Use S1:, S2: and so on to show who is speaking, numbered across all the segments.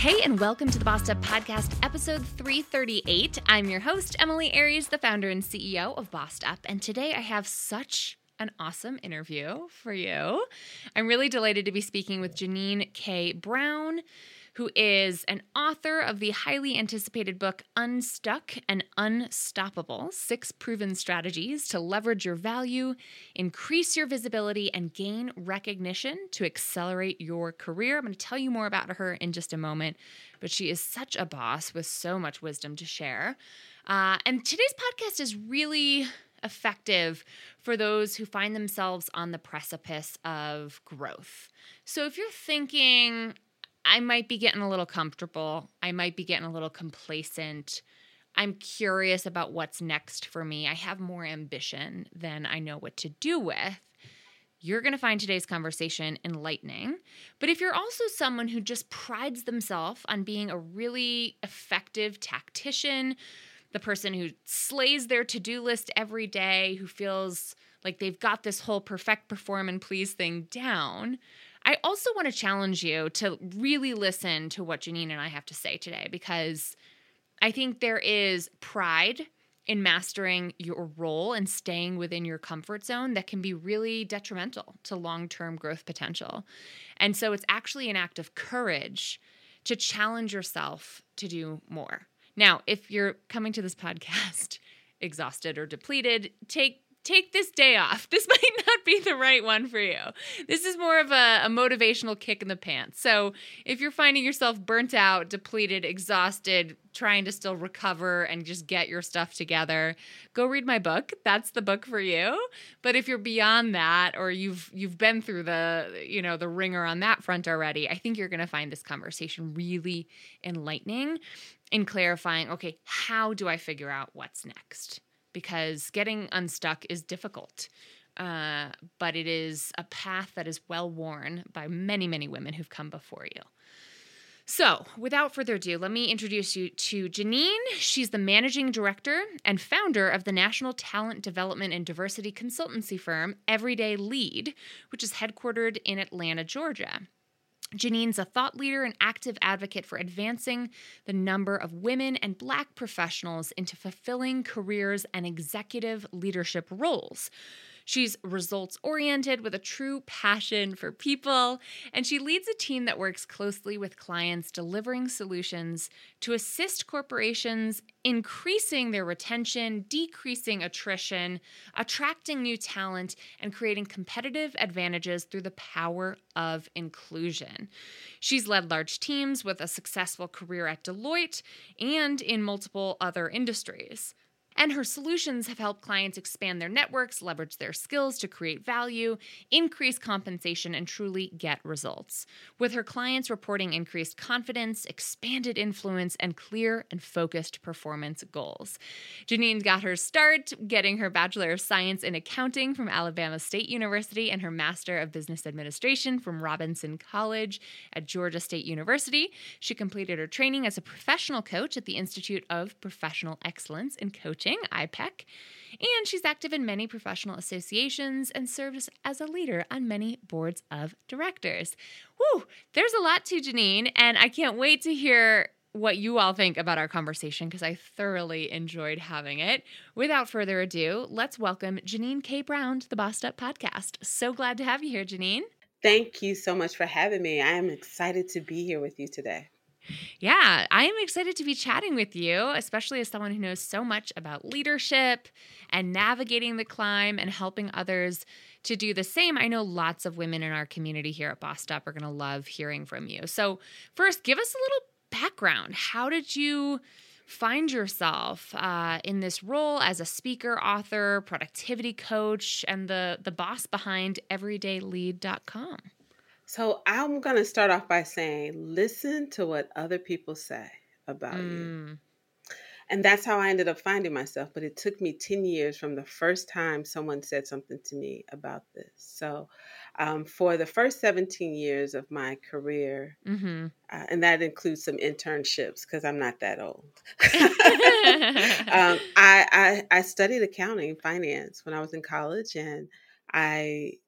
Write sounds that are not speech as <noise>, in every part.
S1: Hey, and welcome to the Bossed Up Podcast, episode 338. I'm your host, Emilie Aries, the founder and CEO of Bossed Up. And today I have such an awesome interview for you. I'm really delighted to be speaking with Janine K. Brown who is an author of the highly anticipated book Unstuck and Unstoppable Six Proven Strategies to Leverage Your Value, Increase Your Visibility, and Gain Recognition to Accelerate Your Career. I'm going to tell you more about her in just a moment, but she is such a boss with so much wisdom to share. Uh, and today's podcast is really effective for those who find themselves on the precipice of growth. So if you're thinking, I might be getting a little comfortable. I might be getting a little complacent. I'm curious about what's next for me. I have more ambition than I know what to do with. You're going to find today's conversation enlightening. But if you're also someone who just prides themselves on being a really effective tactician, the person who slays their to do list every day, who feels like they've got this whole perfect perform and please thing down, I also want to challenge you to really listen to what Janine and I have to say today because I think there is pride in mastering your role and staying within your comfort zone that can be really detrimental to long term growth potential. And so it's actually an act of courage to challenge yourself to do more. Now, if you're coming to this <laughs> podcast exhausted or depleted, take take this day off. <laughs> This might not be the right one for you. This is more of a, a, motivational kick in the pants. So if you're finding yourself burnt out, depleted, exhausted, trying to still recover and just get your stuff together, go read my book. That's the book for you. But if you're beyond that or you've you've been through the, you know, the ringer on that front already, I think you're going to find this conversation really enlightening in clarifying, okay, how do I figure out what's next? Because getting unstuck is difficult. Uh, but it is a path that is well worn by many, many women who've come before you. So, without further ado, let me introduce you to Janine. She's the managing director and founder of the national talent development and diversity consultancy firm Everyday Lead, which is headquartered in Atlanta, Georgia. Janine's a thought leader and active advocate for advancing the number of women and Black professionals into fulfilling careers and executive leadership roles. She's results oriented with a true passion for people, and she leads a team that works closely with clients delivering solutions to assist corporations increasing their retention, decreasing attrition, attracting new talent, and creating competitive advantages through the power of inclusion. She's led large teams with a successful career at Deloitte and in multiple other industries. And her solutions have helped clients expand their networks, leverage their skills to create value, increase compensation, and truly get results. With her clients reporting increased confidence, expanded influence, and clear and focused performance goals. Janine got her start getting her Bachelor of Science in Accounting from Alabama State University and her Master of Business Administration from Robinson College at Georgia State University. She completed her training as a professional coach at the Institute of Professional Excellence in Coaching Coaching, IPEC, and she's active in many professional associations and serves as a leader on many boards of directors. Woo, there's a lot to Janine, and I can't wait to hear what you all think about our conversation because I thoroughly enjoyed having it. Without further ado, let's welcome Janine K. Brown to the Bossed Up podcast. So glad to have you here, Janine.
S2: Thank you so much for having me. I am excited to be here with you today.
S1: Yeah, I am excited to be chatting with you, especially as someone who knows so much about leadership and navigating the climb and helping others to do the same. I know lots of women in our community here at Bossed Up are going to love hearing from you. So, first, give us a little background. How did you find yourself uh, in this role as a speaker, author, productivity coach, and the the boss behind EverydayLead.com?
S2: So I'm going to start off by saying, listen to what other people say about mm. you. And that's how I ended up finding myself. But it took me 10 years from the first time someone said something to me about this. So, um, for the first 17 years of my career, mm-hmm. uh, and that includes some internships because I'm not that old, <laughs> um, <laughs> I, I, I studied accounting, finance when I was in college, and I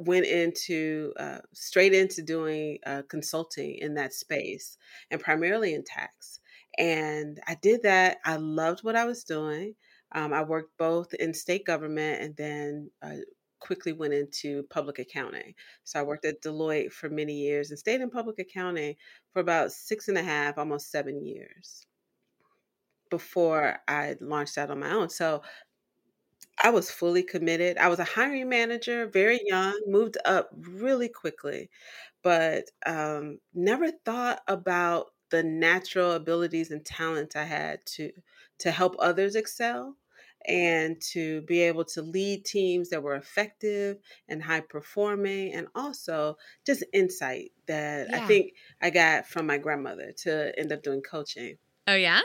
S2: went into uh, straight into doing uh, consulting in that space and primarily in tax. And I did that. I loved what I was doing. Um, I worked both in state government and then uh, quickly went into public accounting. So I worked at Deloitte for many years and stayed in public accounting for about six and a half, almost seven years before I launched out on my own. So I was fully committed. I was a hiring manager, very young, moved up really quickly, but um, never thought about the natural abilities and talents I had to to help others excel and to be able to lead teams that were effective and high performing and also just insight that yeah. I think I got from my grandmother to end up doing coaching.
S1: Oh yeah,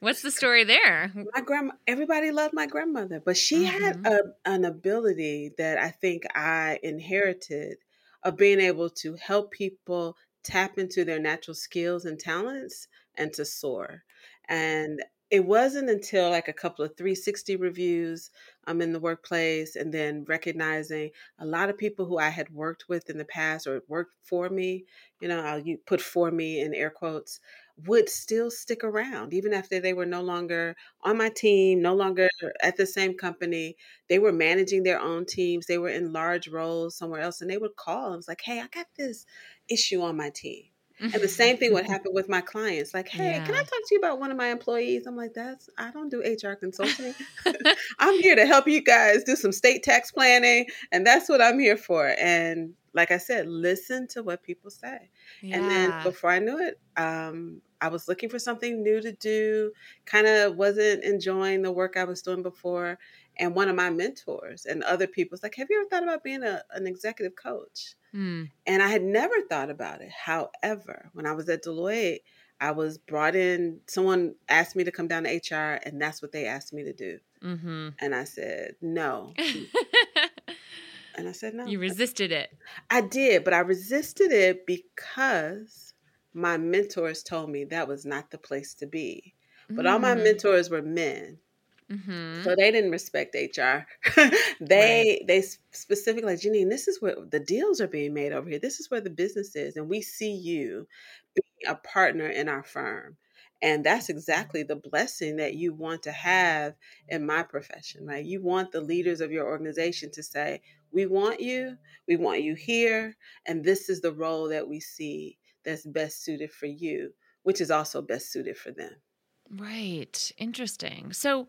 S1: what's the story there?
S2: My grandma. Everybody loved my grandmother, but she mm-hmm. had a, an ability that I think I inherited of being able to help people tap into their natural skills and talents and to soar. And it wasn't until like a couple of 360 reviews um, in the workplace and then recognizing a lot of people who I had worked with in the past or worked for me, you know, I'll put for me in air quotes, would still stick around even after they were no longer on my team, no longer at the same company. They were managing their own teams, they were in large roles somewhere else, and they would call and was like, Hey, I got this issue on my team. And the same thing would <laughs> happen with my clients. Like, hey, yeah. can I talk to you about one of my employees? I'm like, that's I don't do HR consulting. <laughs> <laughs> I'm here to help you guys do some state tax planning, and that's what I'm here for. And like I said, listen to what people say. Yeah. And then before I knew it, um, I was looking for something new to do, kind of wasn't enjoying the work I was doing before. And one of my mentors and other people was like, Have you ever thought about being a, an executive coach? Mm. And I had never thought about it. However, when I was at Deloitte, I was brought in, someone asked me to come down to HR, and that's what they asked me to do. Mm-hmm. And I said, No. <laughs> And I said, no.
S1: You resisted it.
S2: I did, but I resisted it because my mentors told me that was not the place to be. But mm. all my mm. mentors were men. Mm-hmm. So they didn't respect HR. <laughs> they right. they specifically like Janine, this is where the deals are being made over here. This is where the business is, and we see you being a partner in our firm. And that's exactly the blessing that you want to have in my profession, right? You want the leaders of your organization to say, We want you, we want you here, and this is the role that we see that's best suited for you, which is also best suited for them.
S1: Right. Interesting. So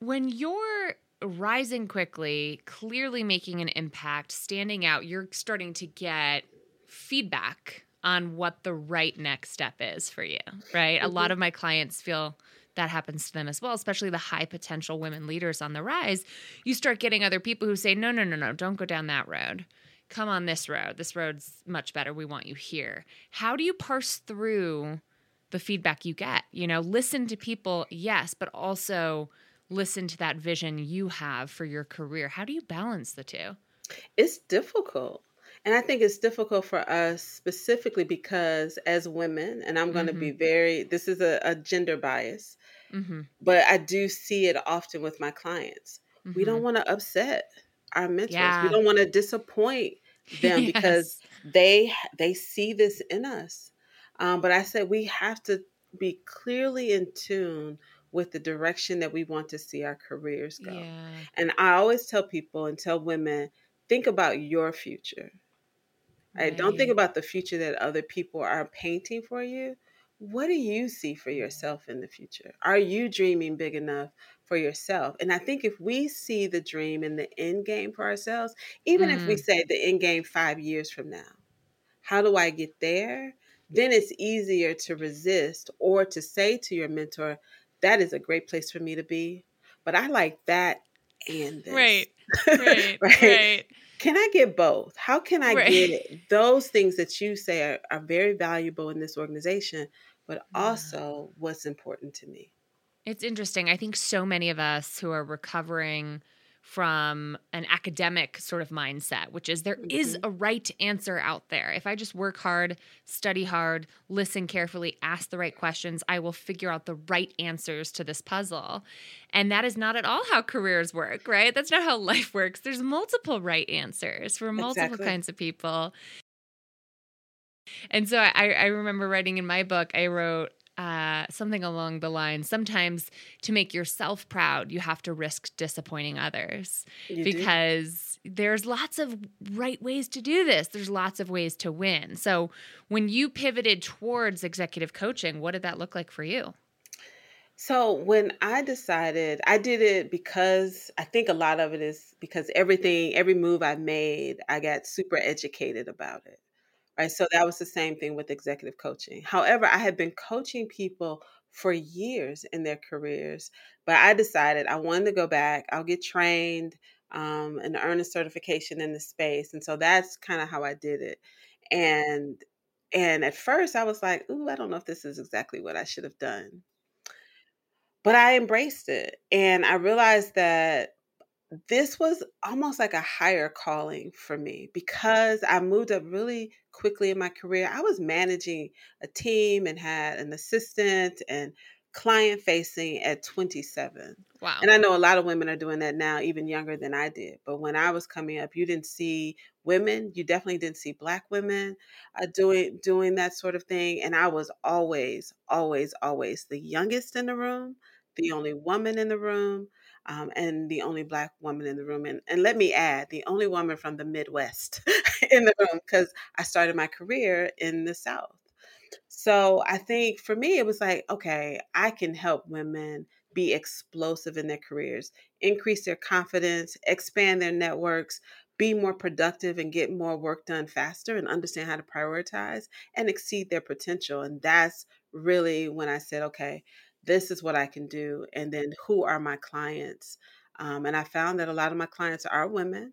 S1: when you're rising quickly, clearly making an impact, standing out, you're starting to get feedback on what the right next step is for you, right? Mm-hmm. A lot mm-hmm. of my clients feel that happens to them as well, especially the high potential women leaders on the rise. You start getting other people who say, no, no, no, no, don't go down that road. Come on this road. This road's much better. We want you here. How do you parse through the feedback you get? You know, listen to people, yes, but also listen to that vision you have for your career. How do you balance the two?
S2: It's difficult. And I think it's difficult for us specifically because as women, and I'm going to mm-hmm. be very, this is a, a gender bias, mm-hmm. but I do see it often with my clients. Mm-hmm. We don't want to upset our mentors. Yeah. We don't want to disappoint <laughs> them yes. because they they see this in us. Um, but I said we have to be clearly in tune with the direction that we want to see our careers go. Yeah. And I always tell people and tell women, think about your future Right? right? Don't think about the future that other people are painting for you. What do you see for yourself in the future? Are you dreaming big enough for yourself? And I think if we see the dream and the end game for ourselves, even mm. if we mm. say the end game five years from now, how do I get there? Then it's easier to resist or to say to your mentor, that is a great place for me to be. But I like that and this.
S1: Right. <laughs> Right. right. right.
S2: Can I get both? How can I right. get those things that you say are, are very valuable in this organization, but also what's important to me?
S1: It's interesting. I think so many of us who are recovering from an academic sort of mindset, which is there mm-hmm. is a right answer out there. If I just work hard, study hard, listen carefully, ask the right questions, I will figure out the right answers to this puzzle. And that is not at all how careers work, right? That's not how <laughs> life works. There's multiple right answers for multiple exactly. kinds of people. And so I, I remember writing in my book, I wrote, uh, something along the line sometimes to make yourself proud you have to risk disappointing others you because do. there's lots of right ways to do this. There's lots of ways to win. So when you pivoted towards executive coaching what did that look like for you?
S2: So when I decided, I did it because I think a lot of it is because everything, every move I made, I got super educated about it right? So that was the same thing with executive coaching. However, I had been coaching people for years in their careers, but I decided I wanted to go back. I'll get trained um, and earn a certification in the space, and so that's kind of how I did it. And and at first, I was like, "Ooh, I don't know if this is exactly what I should have done." But I embraced it, and I realized that this was almost like a higher calling for me because I moved up really quickly in my career. I was managing a team and had an assistant and client facing at 27.
S1: Wow.
S2: And I know a lot of women are doing that now, even younger than I did. But when I was coming up, you didn't see women. You definitely didn't see black women uh, doing doing that sort of thing. And I was always, always, always the youngest in the room, the only woman in the room um, and the only black woman in the room. And, and let me add, the only woman from the Midwest <laughs> in the room because I started my career in the South. So I think for me, it was like, okay, I can help women be explosive in their careers, increase their confidence, expand their networks, be more productive and get more work done faster and understand how to prioritize and exceed their potential. And that's really when I said, okay, this is what I can do. And then who are my clients? Um, and I found that a lot of my clients are women.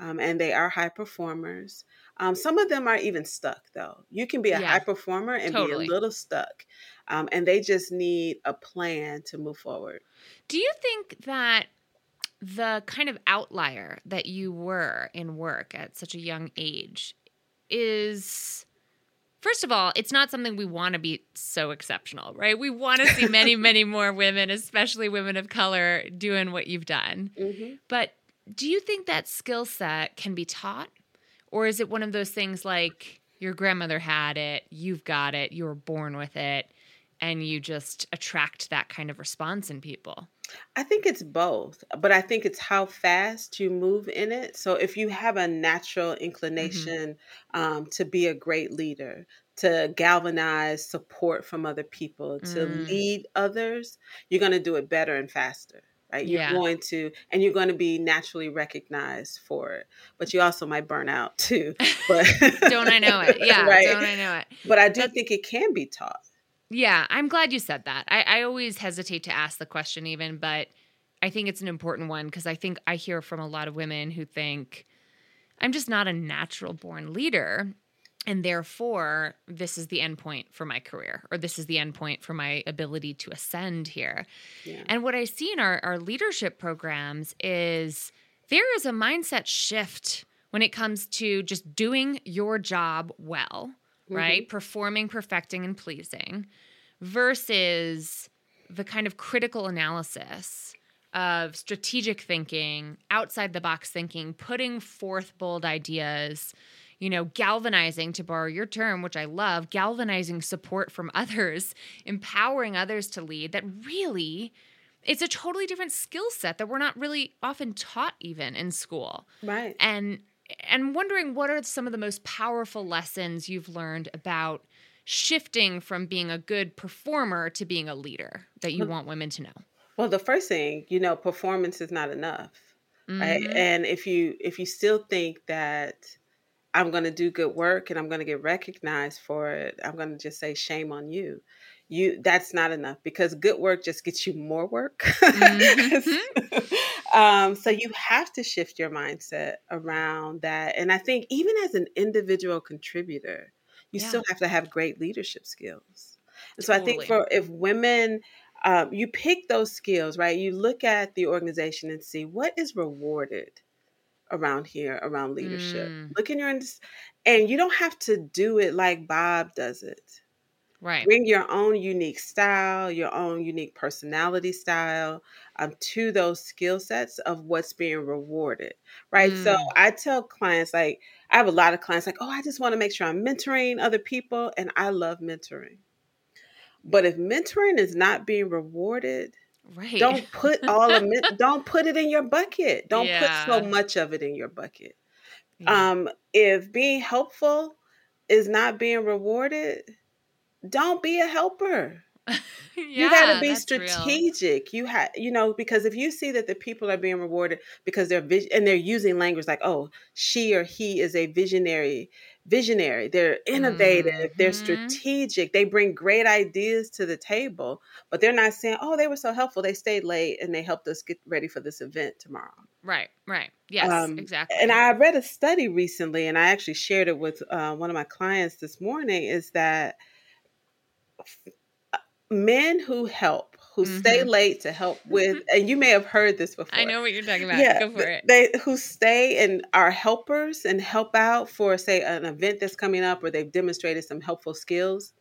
S2: Um, and they are high performers. Um, some of them are even stuck, though. You can be a yeah, high performer and totally. be a little stuck, um, and they just need a plan to move forward.
S1: Do you think that the kind of outlier that you were in work at such a young age is First of all, it's not something we want to be so exceptional, right? We want to see many, <laughs> many more women, especially women of color, doing what you've done. Mm-hmm. But do you think that skill set can be taught? Or is it one of those things like your grandmother had it, you've got it, you were born with it, and you just attract that kind of response in people?
S2: I think it's both, but I think it's how fast you move in it. So if you have a natural mm-hmm. inclination mm-hmm. um, to be a great leader, to galvanize support from other people, to mm. lead others, you're going to do it better and faster. Right? You're yeah. going to, and you're going to be naturally recognized for it. But you also might burn out too. <laughs> But <laughs>
S1: don't I know it? <laughs> Yeah, right? don't I know it?
S2: But I do That's... think it can be taught.
S1: Yeah, I'm glad you said that. I, I always hesitate to ask the question, even, but I think it's an important one because I think I hear from a lot of women who think, I'm just not a natural born leader. And therefore, this is the end point for my career, or this is the end point for my ability to ascend here. Yeah. And what I see in our, our leadership programs is there is a mindset shift when it comes to just doing your job well mm-hmm. right? Performing, perfecting, and pleasing versus the kind of critical analysis of strategic thinking, outside the box thinking, putting forth bold ideas, you know, galvanizing, to borrow your term, which I love, galvanizing support from <laughs> others, empowering others to lead, that really it's a totally different skill set that we're not really often taught even in school.
S2: Right.
S1: And and wondering what are some of the most powerful lessons you've learned about shifting from being a good performer to being a leader that you want women to know?
S2: Well, the first thing, you know, performance is not enough. Mm-hmm. Right? And if you if you still think that I'm going to do good work and I'm going to get recognized for it, I'm going to just say shame on you. You that's not enough because good work just gets you more work. <laughs> Mm-hmm. um, so you have to shift your mindset around that. And I think even as an individual contributor, you yeah. still have to have great leadership skills. And so totally. I think for if women um, you pick those skills, right? You look at the organization and see what is rewarded around here around leadership. Mm. Look in your and you don't have to do it like Bob does it.
S1: Right.
S2: Bring your own unique style, your own unique personality style um, to those skill sets of what's being rewarded. Right. Mm. So I tell clients, like, I have a lot of clients, like, oh, I just want to make sure I'm mentoring other people. And I love mentoring. But if mentoring is not being rewarded, right. don't put all of it, don't put it in your bucket. <laughs> Don't yeah. put so much of it in your bucket. Yeah. Um, if being helpful is not being rewarded, don't be a helper. <laughs> yeah, you got to be strategic. Real. You have, you know, because if you see that the people are being rewarded because they're vis- and they're using language like, "Oh, she or he is a visionary," visionary. They're innovative. Mm-hmm. They're strategic. They bring great ideas to the table, but they're not saying, "Oh, they were so helpful. They stayed late and they helped us get ready for this event tomorrow."
S1: Right. Right. Yes. Um, exactly.
S2: And I read a study recently, and I actually shared it with uh, one of my clients this morning. Is that men who help who mm-hmm. stay late to help with and you may have heard this before.
S1: i know what you're talking about. Yeah, go for it.
S2: they who stay and are helpers and help out for say an event that's coming up or they've demonstrated some helpful skills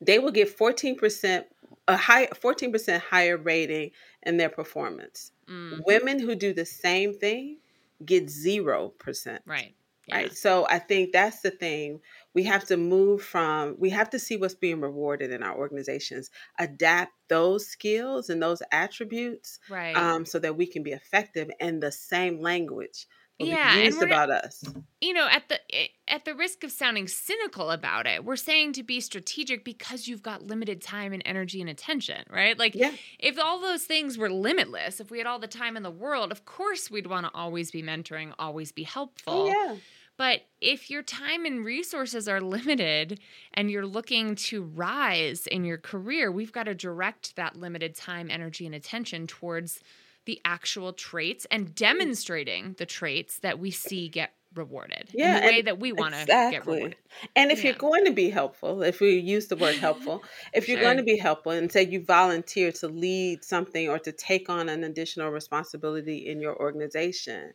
S2: they will get 14% a high 14% higher rating in their performance. Mm-hmm. women who do the same thing get 0%
S1: right.
S2: Yeah. right so i think that's the thing we have to move from we have to see what's being rewarded in our organizations adapt those skills and those attributes
S1: right.
S2: um, so that we can be effective in the same language yeah and about us.
S1: you know at the eh, at the risk of sounding cynical about it we're saying to be strategic because you've got limited time and energy and attention right? Like yeah. if all those things were limitless if we had all the time in the world of course we'd want to always be mentoring always be helpful.
S2: oh, yeah
S1: but if your time and resources are limited and you're looking to rise in your career, we've got to direct that limited time, energy, and attention towards the actual traits and demonstrating the traits that we see get rewarded yeah, in the way that we want to exactly. get rewarded.
S2: And if yeah. you're going to be helpful, if we use the word <laughs> helpful, if you're sure. going to be helpful and say you volunteer to lead something or to take on an additional responsibility in your organization,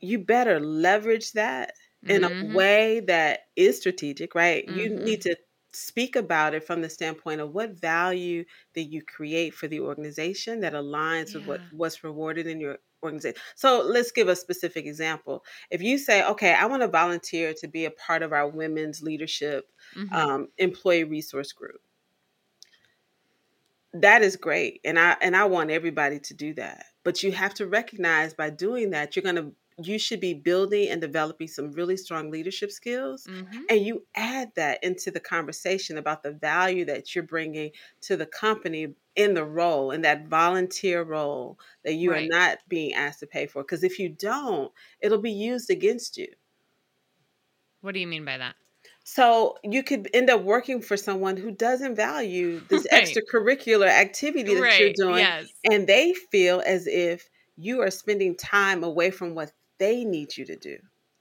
S2: you better leverage that in mm-hmm. a way that is strategic, right? Mm-hmm. You need to speak about it from the standpoint of what value that you create for the organization that aligns yeah. with what what's rewarded in your organization. So let's give a specific example. If you say, okay, I want to volunteer to be a part of our women's leadership mm-hmm. um, employee resource group. That is great. And I and I want everybody to do that. But you have to recognize by doing that, you're going to you should be building and developing some really strong leadership skills mm-hmm. and you add that into the conversation about the value that you're bringing to the company in the role in that volunteer role that you right. are not being asked to pay for because if you don't it'll be used against you
S1: what do you mean by that
S2: so you could end up working for someone who doesn't value <laughs> this right. extracurricular activity that right. you're doing yes. and they feel as if you are spending time away from what they need you to do.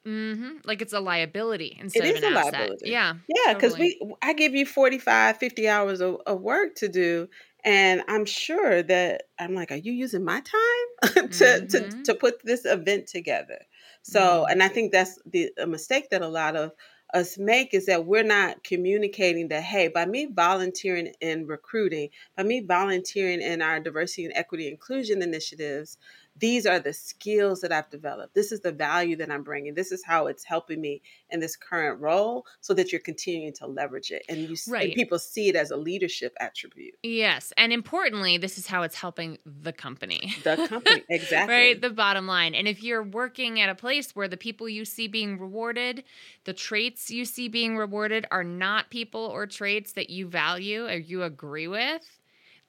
S1: Mm-hmm. Like it's a liability instead it of an asset. Liability. Yeah.
S2: Yeah. Because totally. we, I give you 45, 50 hours of, of, work to do. And I'm sure that I'm like, are you using my time <laughs> to, mm-hmm. to, to put this event together? So, mm-hmm. and I think that's the a mistake that a lot of us make is that we're not communicating that hey by me volunteering in recruiting by me volunteering in our diversity and equity inclusion initiatives these are the skills that I've developed. This is the value that I'm bringing. This is how it's helping me in this current role so that you're continuing to leverage it and you right. and people see it as a leadership attribute.
S1: Yes, and importantly, this is how it's helping the company.
S2: The company, <laughs> exactly.
S1: right, the bottom line. And if you're working at a place where the people you see being rewarded, the traits you see being rewarded are not people or traits that you value or you agree with,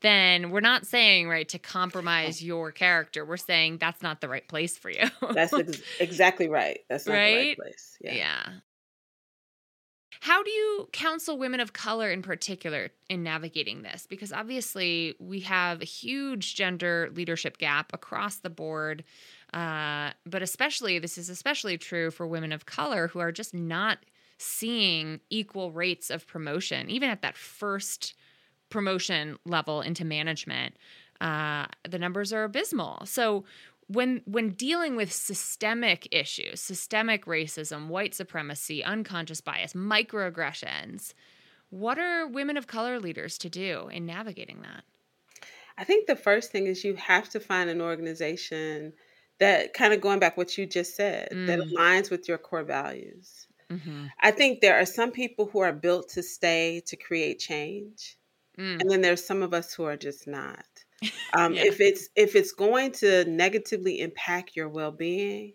S1: then we're not saying right to compromise your character. We're saying that's not the right place for you.
S2: that's ex- <laughs> exactly right. That's not right? the right place.
S1: Yeah. yeah. How do you counsel women of color in particular in navigating this? Because obviously we have a huge gender leadership gap across the board. Uh, but especially, this is especially true for women of color who are just not seeing equal rates of promotion, even at that first promotion level into management, uh, the numbers are abysmal. So when when dealing with systemic issues, systemic racism, white supremacy, unconscious bias, microaggressions, what are women of color leaders to do in navigating that?
S2: I think the first thing is you have to find an organization that kind of going back what you just said mm. that aligns with your core values. Mm-hmm. I think there are some people who are built to stay to create change. Mm. And then there's some of us who are just not. <laughs> Um, yeah. If it's if it's going to negatively impact your well being,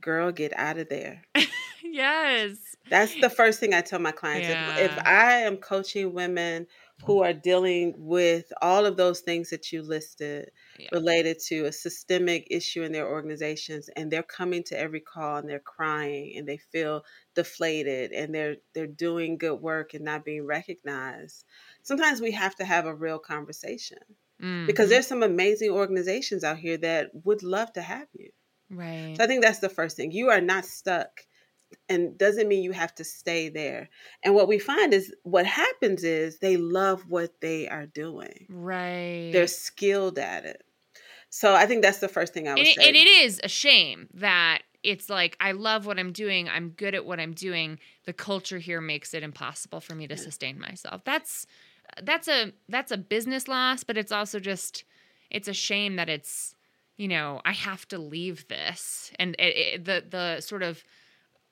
S2: girl, get out of there. <laughs>
S1: yes,
S2: that's the first thing I tell my clients. Yeah. If, if I am coaching women who are dealing with all of those things that you listed yeah. related to a systemic issue in their organizations and they're coming to every call and they're crying and they feel deflated and they're they're doing good work and not being recognized sometimes we have to have a real conversation mm-hmm. because there's some amazing organizations out here that would love to have you
S1: right
S2: so i think that's the first thing you are not stuck and doesn't mean you have to stay there. And what we find is what happens is they love what they are doing.
S1: Right.
S2: They're skilled at it. So I think that's the first thing I would
S1: and
S2: say.
S1: and it is a shame that it's like I love what I'm doing. I'm good at what I'm doing. The culture here makes it impossible for me to sustain myself. That's that's a that's a business loss, but it's also just it's a shame that it's you know I have to leave this and it, it, the the sort of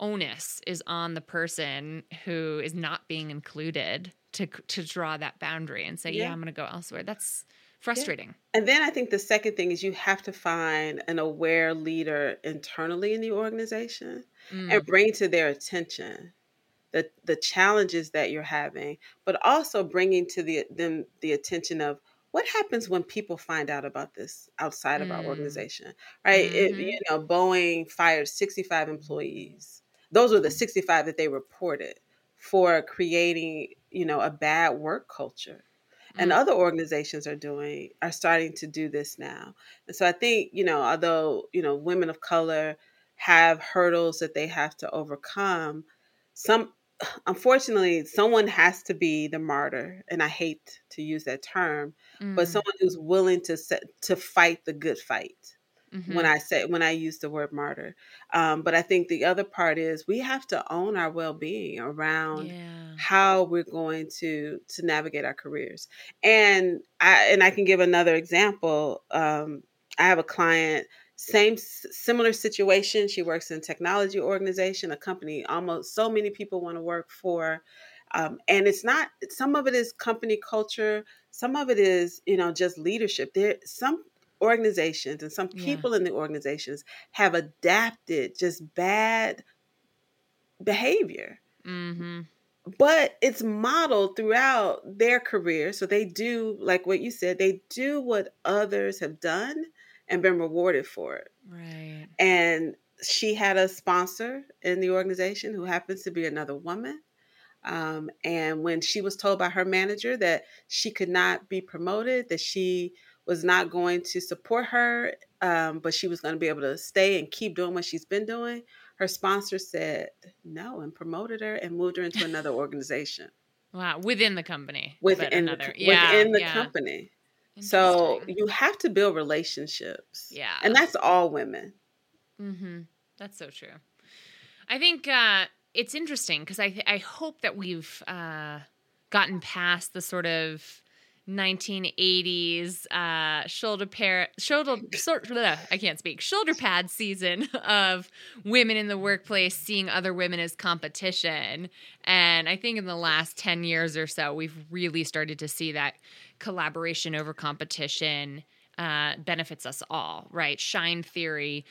S1: onus is on the person who is not being included to to draw that boundary and say, yeah, yeah I'm going to go elsewhere. That's frustrating.
S2: Yeah. And then I think the second thing is you have to find an aware leader internally in the organization mm. and bring to their attention the the challenges that you're having, but also bringing to the them the attention of what happens when people find out about this outside of mm. our organization, right? Mm-hmm. It, you know, Boeing fired 65 employees those were the 65 that they reported for creating, you know, a bad work culture. And mm. other organizations are doing are starting to do this now. And so I think, you know, although, you know, women of color have hurdles that they have to overcome, some <sighs> unfortunately someone has to be the martyr and i hate to use that term mm. but someone who's willing to set, to fight the good fight mm-hmm. when I say when I use the word martyr. Um, but I think the other part is we have to own our well being around yeah. how we're going to to navigate our careers. And I and I can give another example. Um, I have a client same similar situation she works in technology organization a company almost so many people want to work for um, and it's not some of it is company culture some of it is you know just leadership there some organizations and some people yeah. in the organizations have adapted just bad behavior. Mm-hmm. But it's modeled throughout their career. So they do, like what you said, they do what others have done and been rewarded for it.
S1: Right.
S2: And she had a sponsor in the organization who happens to be another woman. Um, and when she was told by her manager that she could not be promoted, that she was not going to support her, um, but she was going to be able to stay and keep doing what she's been doing. Her sponsor said no and promoted her and moved her into another organization.
S1: Wow, within the company.
S2: Within another, the, yeah, within the yeah. company. So you have to build relationships.
S1: Yeah,
S2: and that's all women.
S1: Mm-hmm. That's so true. I think uh, it's interesting because I th- I hope that we've uh, gotten past the sort of 1980s uh, shoulder pair shoulder, shoulder I can't speak. Shoulder pad season <laughs> of women in the workplace seeing other women as competition. And I think in the last 10 years or so we've really started to see that collaboration over competition uh, benefits us all right? Shine theory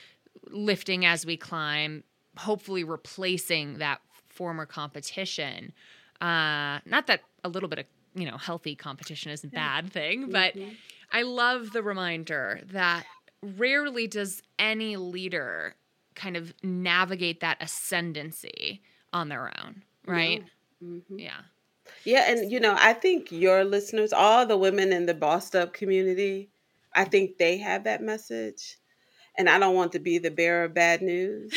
S1: lifting as we climb hopefully replacing that former competition. Uh, not that a little bit of you know, healthy competition is a bad thing, but mm-hmm. I love the reminder that rarely does any leader kind of navigate that ascendancy on their own, right? Yeah. Mm-hmm. yeah.
S2: Yeah, and you know, I think your listeners, all the women in the bossed up community, I think they have that message. And I don't want to be the bearer of bad news.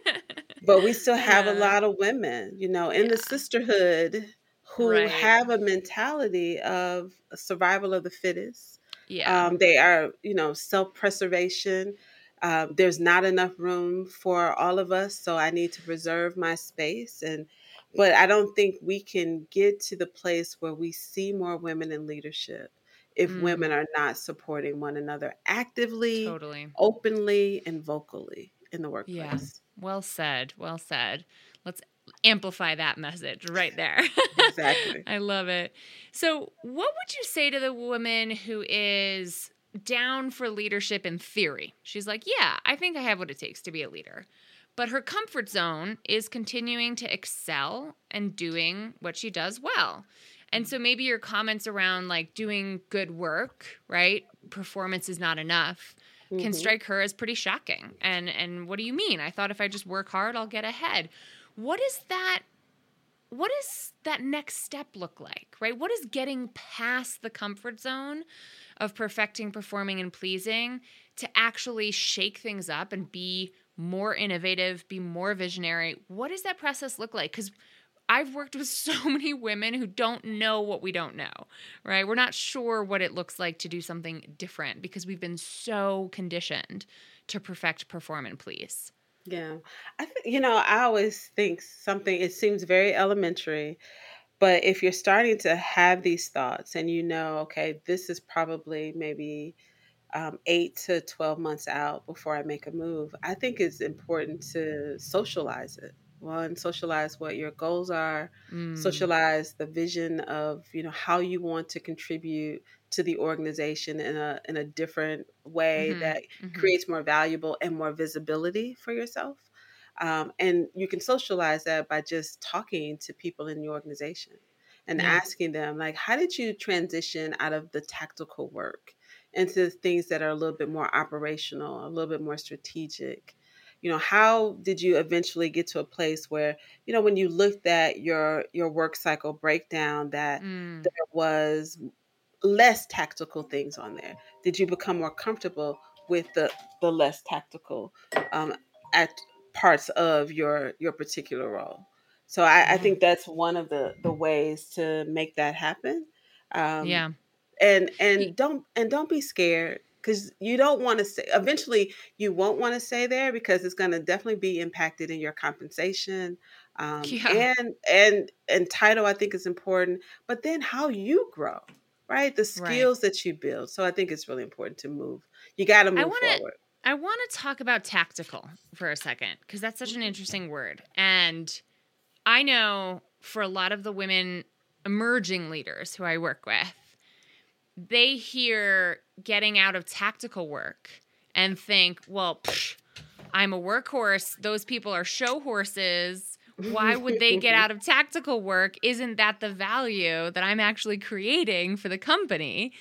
S2: <laughs> but we still have yeah. a lot of women, you know, in yeah. the sisterhood who right. have a mentality of survival of the fittest. Yeah. Um, they are, you know, self preservation. Uh, there's not enough room for all of us, so I need to preserve my space. And, but I don't think we can get to the place where we see more women in leadership if mm. women are not supporting one another actively, totally, openly, and vocally in the workplace. Yeah.
S1: Well said. Well said. Amplify that message right there. <laughs> exactly. I love it. So, what would you say to the woman who is down for leadership in theory? She's like, Yeah, I think I have what it takes to be a leader. But her comfort zone is continuing to excel and doing what she does well. And so maybe your comments around like doing good work, right? Performance is not enough. Can mm-hmm. strike her as pretty shocking. And and what do you mean? I thought if I just work hard, I'll get ahead what is that what does that next step look like right what is getting past the comfort zone of perfecting performing and pleasing to actually shake things up and be more innovative be more visionary what does that process look like because I've worked with <laughs> so many women who don't know what we don't know, right? We're not sure what it looks like to do something different because we've been so conditioned to perfect, perform, and please.
S2: Yeah. I think, you know, I always think something, it seems very elementary, but if you're starting to have these thoughts and you know, okay, this is probably maybe um, eight to 12 months out before I make a move, I think it's important to socialize it. One, socialize what your goals are, mm. socialize the vision of, you know, how you want to contribute to the organization in a in a different way mm-hmm. that mm-hmm. creates more valuable and more visibility for yourself. Um, and you can socialize that by just talking to people in the organization and yeah. asking them like how did you transition out of the tactical work into things that are a little bit more operational a little bit more strategic you know how did you eventually get to a place where you know when you looked at your your work cycle breakdown that mm. there was less tactical things on there? Did you become more comfortable with the the less tactical um, at parts of your your particular role? So I, I mm-hmm. think that's one of the the ways to make that happen. Um, yeah, and and don't and don't be scared because you don't want to say eventually you won't want to stay there because it's going to definitely be impacted in your compensation <laughs> um, yeah. and and and title i think is important but then how you grow right? The skills right. that you build. So I think it's really important to move. You got to move I wanna, forward.
S1: I want to talk about tactical for a second because that's such an interesting word. And I know for a lot of the women emerging leaders who I work with, they hear getting out of tactical work and think, well, psh, I'm a workhorse. Those people are show horses why would they get out of <laughs> tactical work? Isn't that the value that I'm actually creating for the company?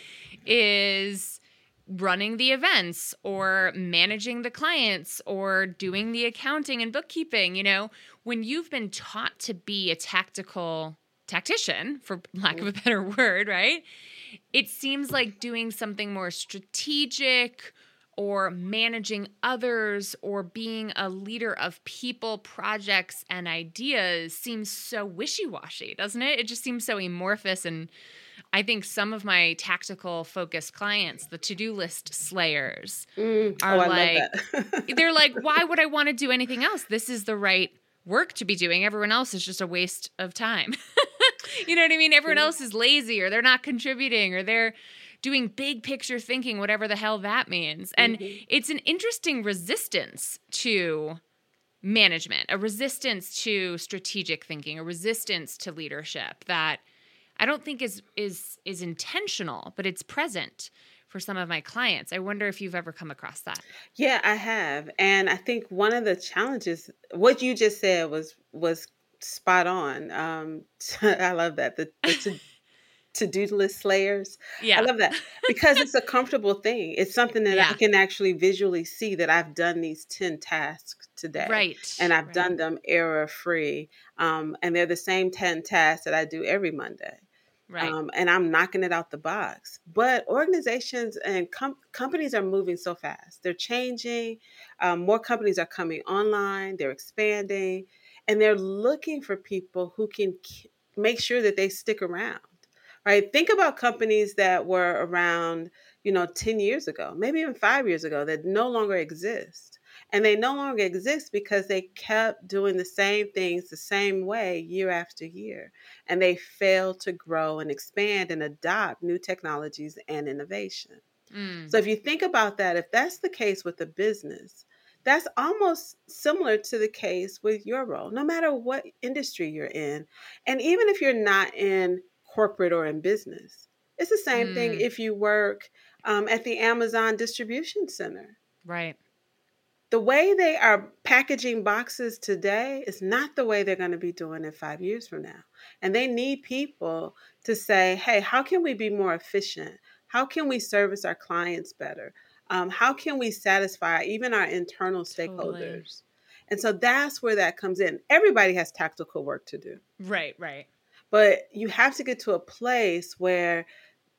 S1: Is running the events or managing the clients or doing the accounting and bookkeeping. You know, when you've been taught to be a tactical tactician, for lack of a better word, right? It seems like doing something more strategic or managing others or being a leader of people, projects, and ideas seems so wishy washy, doesn't it? It just seems so amorphous. And I think some of my tactical focused clients, the to do list slayers, mm. are oh, like, <laughs> they're like, <laughs> why would I want to do anything else? This is the right work to be doing. Everyone else is just a waste of time. <laughs> you know what I mean? Everyone else is lazy or they're not contributing or they're doing big picture thinking, whatever the hell that means. And mm-hmm. it's an interesting resistance to management, a resistance to strategic thinking, a resistance to leadership that I don't think is is is intentional, but it's present for some of my clients. I wonder if you've ever come across that.
S2: Yeah, I have. And I think one of the challenges what you just said was was spot on. Um <laughs> I love that. The, the <laughs> to-do list slayers. Yeah. I love that because it's a comfortable thing. It's something that yeah. I can actually visually see that I've done these 10 tasks today.
S1: Right.
S2: And I've
S1: right.
S2: done them error free. Um, and they're the same 10 tasks that I do every Monday.
S1: Right. Um,
S2: and I'm knocking it out the box. But organizations and com- companies are moving so fast. They're changing. Um, more companies are coming online. They're expanding, and they're looking for people who can make sure that they stick around right? Think about companies that were around, you know, 10 years ago, maybe even five years ago that no longer exist. And they no longer exist because they kept doing the same things the same way year after year. And they failed to grow and expand and adopt new technologies and innovation. Mm. So if you think about that, if that's the case with a business, that's almost similar to the case with your role, no matter what industry you're in. And even if you're not in corporate or in business. It's the same mm. thing if you work um, at the Amazon distribution center.
S1: Right.
S2: The way they are packaging boxes today is not the way they're going to be doing it five years from now. And they need people to say, hey, how can we be more efficient? How can we service our clients better? Um, how can we satisfy even our internal stakeholders? Totally. And so that's where that comes in. Everybody has tactical work to do.
S1: Right, right.
S2: But you have to get to a place where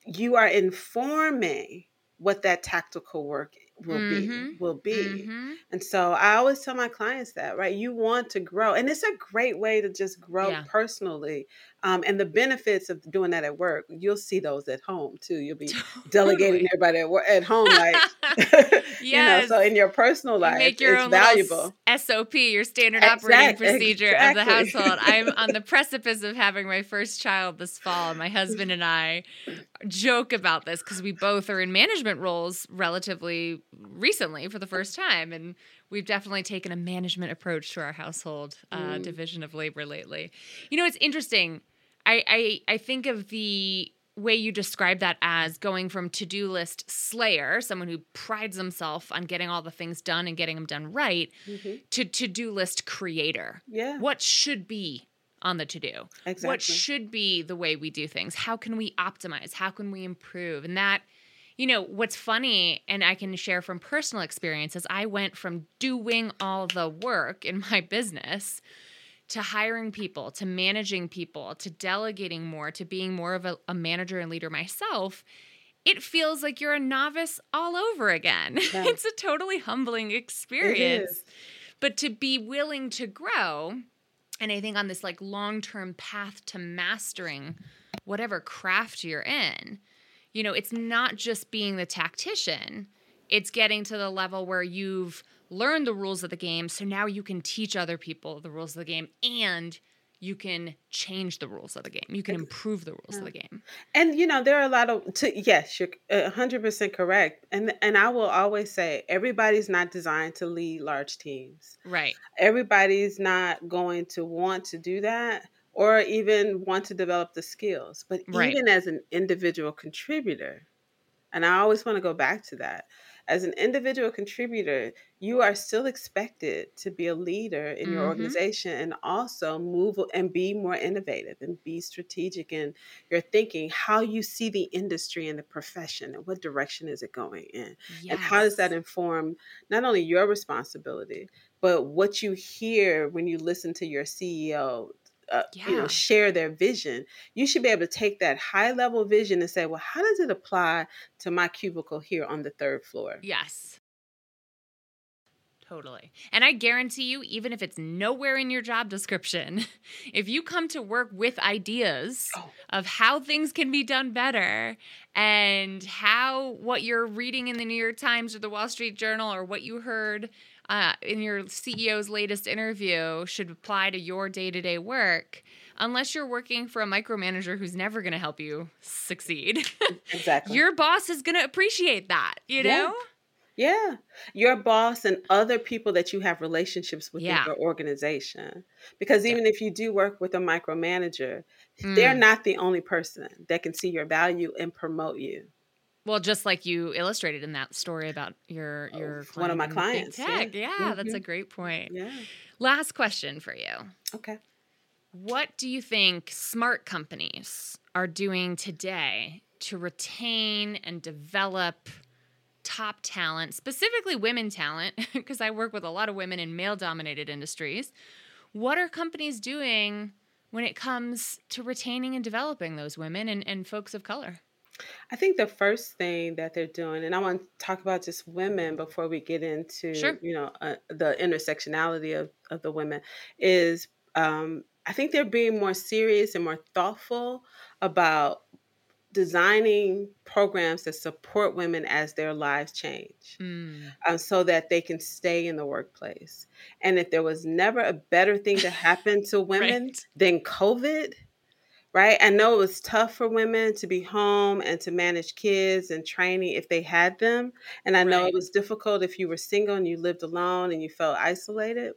S2: you are informing what that tactical work will mm-hmm. be will be mm-hmm. and so i always tell my clients that right you want to grow and it's a great way to just grow yeah. personally um, and the benefits of doing that at work you'll see those at home too you'll be <laughs> totally. delegating everybody at, at home like <laughs> <laughs> yes. you know so in your personal life you make your it's own valuable
S1: sop your standard exactly. operating procedure exactly. of the household i'm on the <laughs> precipice of having my first child this fall my husband and i joke about this because we both are in management roles relatively recently for the first time and we've definitely taken a management approach to our household uh, mm. division of labor lately you know it's interesting I, I i think of the way you describe that as going from to-do list slayer someone who prides himself on getting all the things done and getting them done right mm-hmm. to to-do list creator.
S2: Yeah.
S1: What should be on the to do
S2: exactly.
S1: what should be the way we do things? How can we optimize? How can we improve? And that you know, what's funny, and I can share from personal experiences, I went from doing all the work in my business to hiring people, to managing people, to delegating more, to being more of a, a manager and leader myself. It feels like you're a novice all over again. <laughs> Yeah. it's a totally humbling experience. But to be willing to grow, and I think on this like long term path to mastering whatever craft you're in, you know, it's not just being the tactician, it's getting to the level where you've learned the rules of the game. So now you can teach other people the rules of the game and you can change the rules of the game. You can improve the rules yeah. of the game.
S2: And you know, there are a lot of to, yes, you're 100% correct. And and I will always say everybody's not designed to lead large teams.
S1: Right.
S2: Everybody's not going to want to do that or even want to develop the skills. But right. even as an individual contributor, and I always want to go back to that, as an individual contributor, you are still expected to be a leader in mm-hmm. your organization and also move and be more innovative and be strategic in your thinking, how you see the industry and the profession and what direction is it going in. Yes. And how does that inform not only your responsibility, but what you hear when you listen to your CEO uh, yeah. you know share their vision you should be able to take that high level vision and say well how does it apply to my cubicle here on the third floor
S1: yes Totally. And I guarantee you, even if it's nowhere in your job description, <laughs> if you come to work with ideas oh. of how things can be done better and how what you're reading in the New York Times or the Wall Street Journal or what you heard uh, in your CEO's latest interview should apply to your day to day work, unless you're working for a micromanager who's never going to help you succeed. <laughs>
S2: Exactly.
S1: your boss is going to appreciate that, you
S2: Yeah.
S1: know?
S2: Yeah. Your boss and other people that you have relationships with
S1: Yeah.
S2: in your organization. Because
S1: Yeah.
S2: even if you do work with a micromanager, they're
S1: Mm.
S2: not the only person that can see your value and promote you.
S1: Well, just like you illustrated in that story about your your
S2: Of one of my
S1: client in big
S2: clients, yeah.
S1: Yeah, that's a
S2: Mhm.
S1: great point.
S2: Yeah.
S1: Last question for you.
S2: Okay.
S1: What do you think smart companies are doing today to retain and develop top talent, specifically women talent? <laughs> Because I work with a lot of women in male dominated industries. What are companies doing when it comes to retaining and developing those women and, and folks of color?
S2: I think the first thing that they're doing, and I want to talk about just women before we get into,
S1: Sure.
S2: you know, uh, the intersectionality of, of the women, is um, I think they're being more serious and more thoughtful about designing programs that support women as their lives change
S1: Mm,
S2: um, so that they can stay in the workplace. And if there was never a better thing to happen to <laughs> women
S1: right.
S2: than COVID, right? I know it was tough for women to be home and to manage kids and training if they had them. And I know
S1: Right.
S2: it was difficult if you were single and you lived alone and you felt isolated.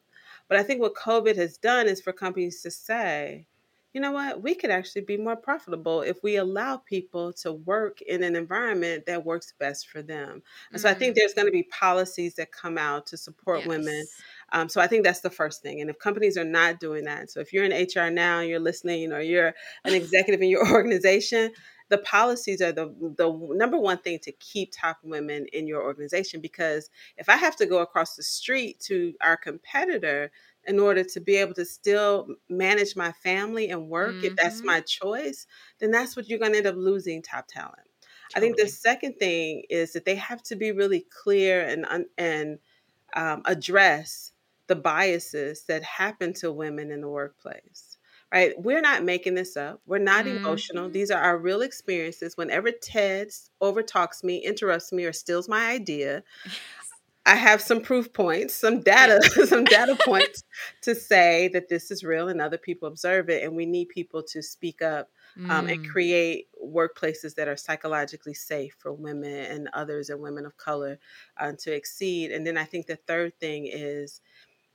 S2: But I think what COVID has done is for companies to say, you know what, we could actually be more profitable if we allow people to work in an environment that works best for them. And so I think
S1: Mm,
S2: there's going to be policies that come out to support women
S1: yes.
S2: Um, so I think that's the first thing. And if companies are not doing that, so if you're in HR now, and you're listening, or you're an executive in your <laughs> organization, the policies are the the number one thing to keep top women in your organization. Because if I have to go across the street to our competitor in order to be able to still manage my family and work, if that's
S1: hmm
S2: my choice, then that's what you're going to end up losing top talent. I think the second thing is that they have to be really clear and and um, address the biases that happen to women in the workplace. Right? We're not making this up. We're not emotional.
S1: hmm
S2: These are our real experiences. Whenever Ted overtalks me, interrupts me, or steals my idea, I have some proof points, some data, <laughs> some data <laughs> points to say that this is real and other people observe it. And we need people to speak up um, and
S1: Mm,
S2: create workplaces that are psychologically safe for women and others and women of color uh, to exceed. And then I think the third thing is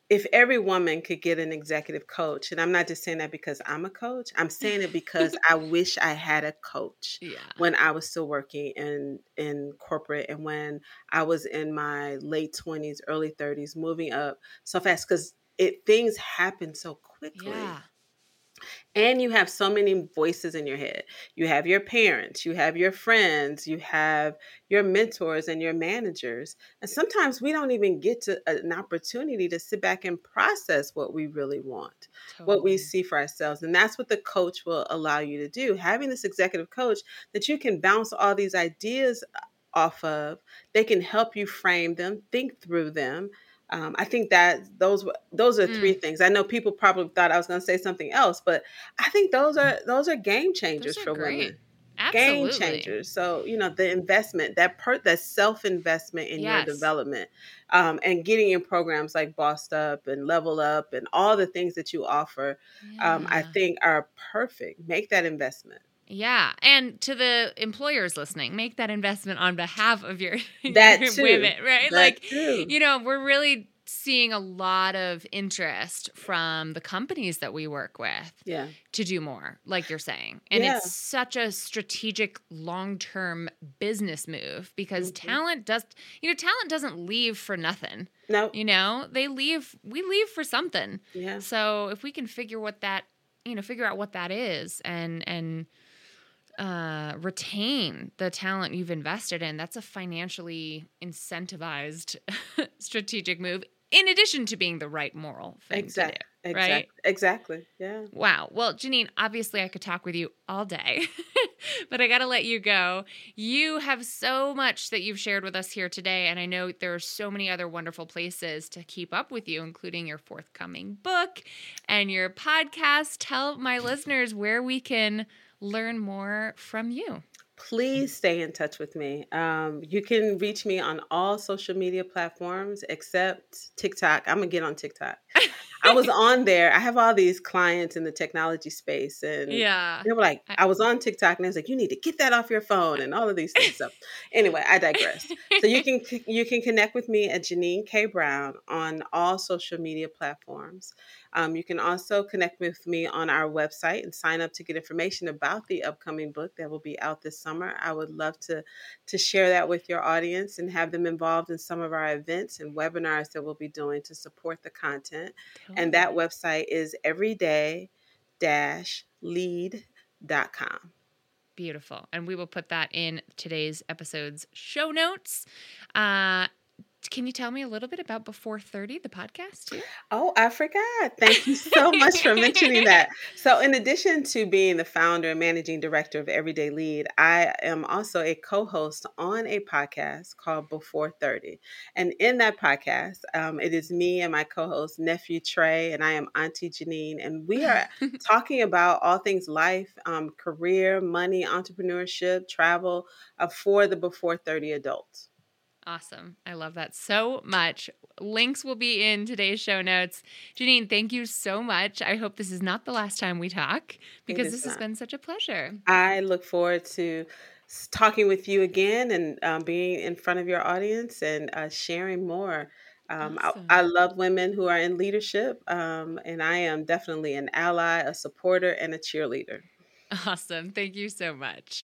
S2: if every woman could get an executive coach, and I'm not just saying that because I'm a coach, I'm <laughs> saying it because I wish I had a coach
S1: yeah.
S2: when I was still working in in corporate and when I was in my late 20s, early 30s, moving up so fast because it things happen so quickly
S1: Yeah.
S2: And you have so many voices in your head. You have your parents, you have your friends, you have your mentors and your managers. And sometimes we don't even get to an opportunity to sit back and process what we really want, what we see for ourselves. And that's what the coach will allow you to do. Having this executive coach that you can bounce all these ideas uh, off of, they can help you frame them, think through them. Um, I think that those those are three
S1: Mm,
S2: things. I know people probably thought I was going to say something else, but I think those are those are game changers
S1: are
S2: for
S1: great.
S2: women. Game changers. So you know the investment, that per that self investment in your development, um, and getting in programs like Bossed Up and Level Up and all the things that you offer, um, I think are perfect. Make that investment.
S1: Yeah. And to the employers listening, make that investment on behalf of your, <laughs>
S2: That
S1: your
S2: too.
S1: women, right?
S2: That
S1: Like,
S2: too.
S1: you know, we're really seeing a lot of interest from the companies that we work with
S2: Yeah.
S1: to do more, like you're saying. And
S2: Yeah.
S1: it's such a strategic long term business move because
S2: Mhm.
S1: talent does, you know, talent doesn't leave for nothing.
S2: No.
S1: You know, they leave, we leave for something.
S2: Yeah.
S1: So if we can figure what that, you know, figure out what that is and, and, uh, retain the talent you've invested in, that's a financially incentivized <laughs> strategic move, in addition to being the right moral thing
S2: Exactly.
S1: to do.
S2: Exactly.
S1: right?
S2: Exactly. Yeah.
S1: Wow. Well, Janine, obviously I could talk with you all day, <laughs> but I got to let you go. You have so much that you've shared with us here today, and I know there are so many other wonderful places to keep up with you, including your forthcoming book and your podcast. Tell my listeners where we can learn more from you.
S2: please stay in touch with me. Um, you can reach me on all social media platforms except TikTok. I'm gonna get on TikTok. <laughs> I was on there. I have all these clients in the technology space, and
S1: yeah,
S2: they were like, I was on TikTok, and I was like, you need to get that off your phone, and all of these things. So, <laughs> anyway, I digress. so you can <laughs> you can connect with me at Janine K Brown on all social media platforms. Um, you can also connect with me on our website and sign up to get information about the upcoming book that will be out this summer. I would love to to share that with your audience and have them involved in some of our events and webinars that we'll be doing to support the content. Totally. And that website is everyday lead.com.
S1: Beautiful. And we will put that in today's episode's show notes. Uh, can you tell me a little bit about Before 30, the podcast too?
S2: Oh, I forgot. Thank you so much for mentioning that. <laughs> So, in addition to being the founder and managing director of Everyday Lead, I am also a co host on a podcast called Before 30. And in that podcast, um, it is me and my co host, nephew Trey, and I am Auntie Janine. And we are <laughs> talking about all things life, um, career, money, entrepreneurship, travel uh, for the Before 30 adults.
S1: Awesome. I love that so much. Links will be in today's show notes. Janine, thank you so much. I hope this is not the last time we talk because this not. has been such a pleasure.
S2: I look forward to talking with you again and um, being in front of your audience and uh, sharing more. Um, awesome. I, I, love women who are in leadership, um, and I am definitely an ally, a supporter, and a cheerleader.
S1: Awesome. Thank you so much.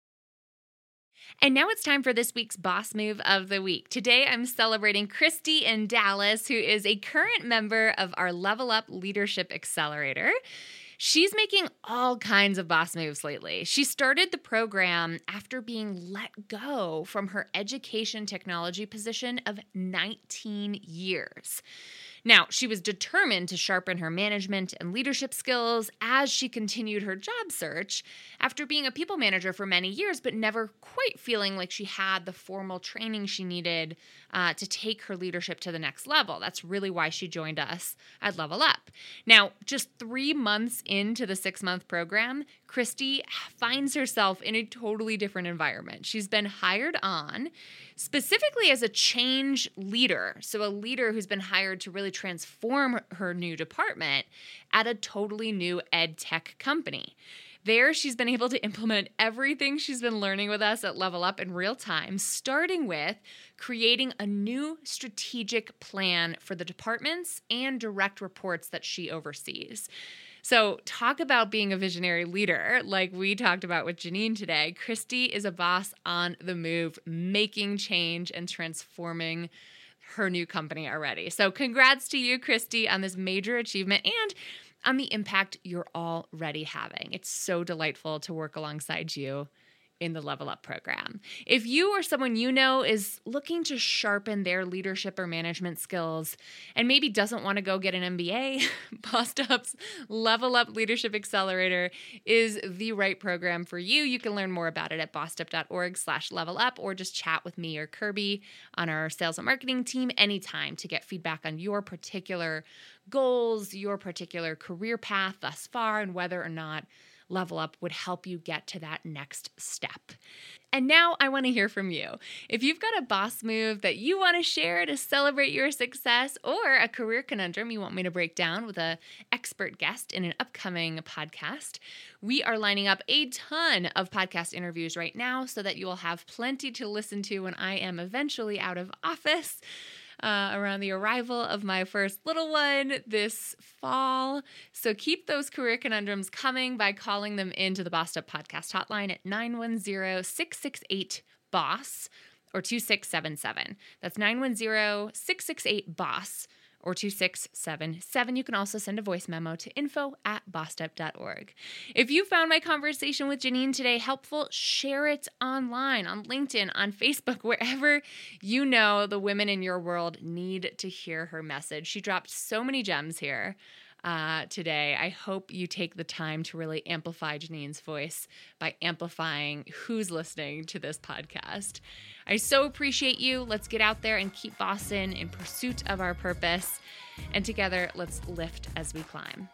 S1: And now it's time for this week's Boss Move of the Week. Today I'm celebrating Christy in Dallas, who is a current member of our Level Up Leadership Accelerator. She's making all kinds of boss moves lately. She started the program after being let go from her education technology position of 19 years. Now, she was determined to sharpen her management and leadership skills as she continued her job search after being a people manager for many years, but never quite feeling like she had the formal training she needed uh, to take her leadership to the next level. That's really why she joined us at Level Up. Now, just three months into the six month program, Christy finds herself in a totally different environment. She's been hired on specifically as a change leader. So, a leader who's been hired to really transform her new department at a totally new ed tech company. There, she's been able to implement everything she's been learning with us at Level Up in real time, starting with creating a new strategic plan for the departments and direct reports that she oversees. So, talk about being a visionary leader, like we talked about with Janine today. Christy is a boss on the move, making change and transforming her new company already. So, congrats to you, Christy, on this major achievement and on the impact you're already having. It's so delightful to work alongside you in the Level Up program. If you or someone you know is looking to sharpen their leadership or management skills and maybe doesn't want to go get an MBA, <laughs> Bossed Up's Level Up Leadership Accelerator is the right program for you. You can learn more about it at bossedup.org slash level up or just chat with me or Kirby on our sales and marketing team anytime to get feedback on your particular goals, your particular career path thus far, and whether or not Level Up would help you get to that next step. And now I want to hear from you. If you've got a boss move that you want to share to celebrate your success or a career conundrum you want me to break down with an expert guest in an upcoming podcast, we are lining up a ton of podcast interviews right now so that you will have plenty to listen to when I am eventually out of office uh, around the arrival of my first little one this fall. So keep those career conundrums coming by calling them into the Bossed Up Podcast hotline at 910 668 BOSS or 2677. That's 910 668 BOSS or 2677. You can also send a voice memo to info at bossedup.org. If you found my conversation with Janine today helpful, share it online, on LinkedIn, on Facebook, wherever you know the women in your world need to hear her message. She dropped so many gems here uh, today. I hope you take the time to really amplify Janine's voice by amplifying who's listening to this podcast. I so appreciate you. Let's get out there and keep bossing in pursuit of our purpose. And together, let's lift as we climb.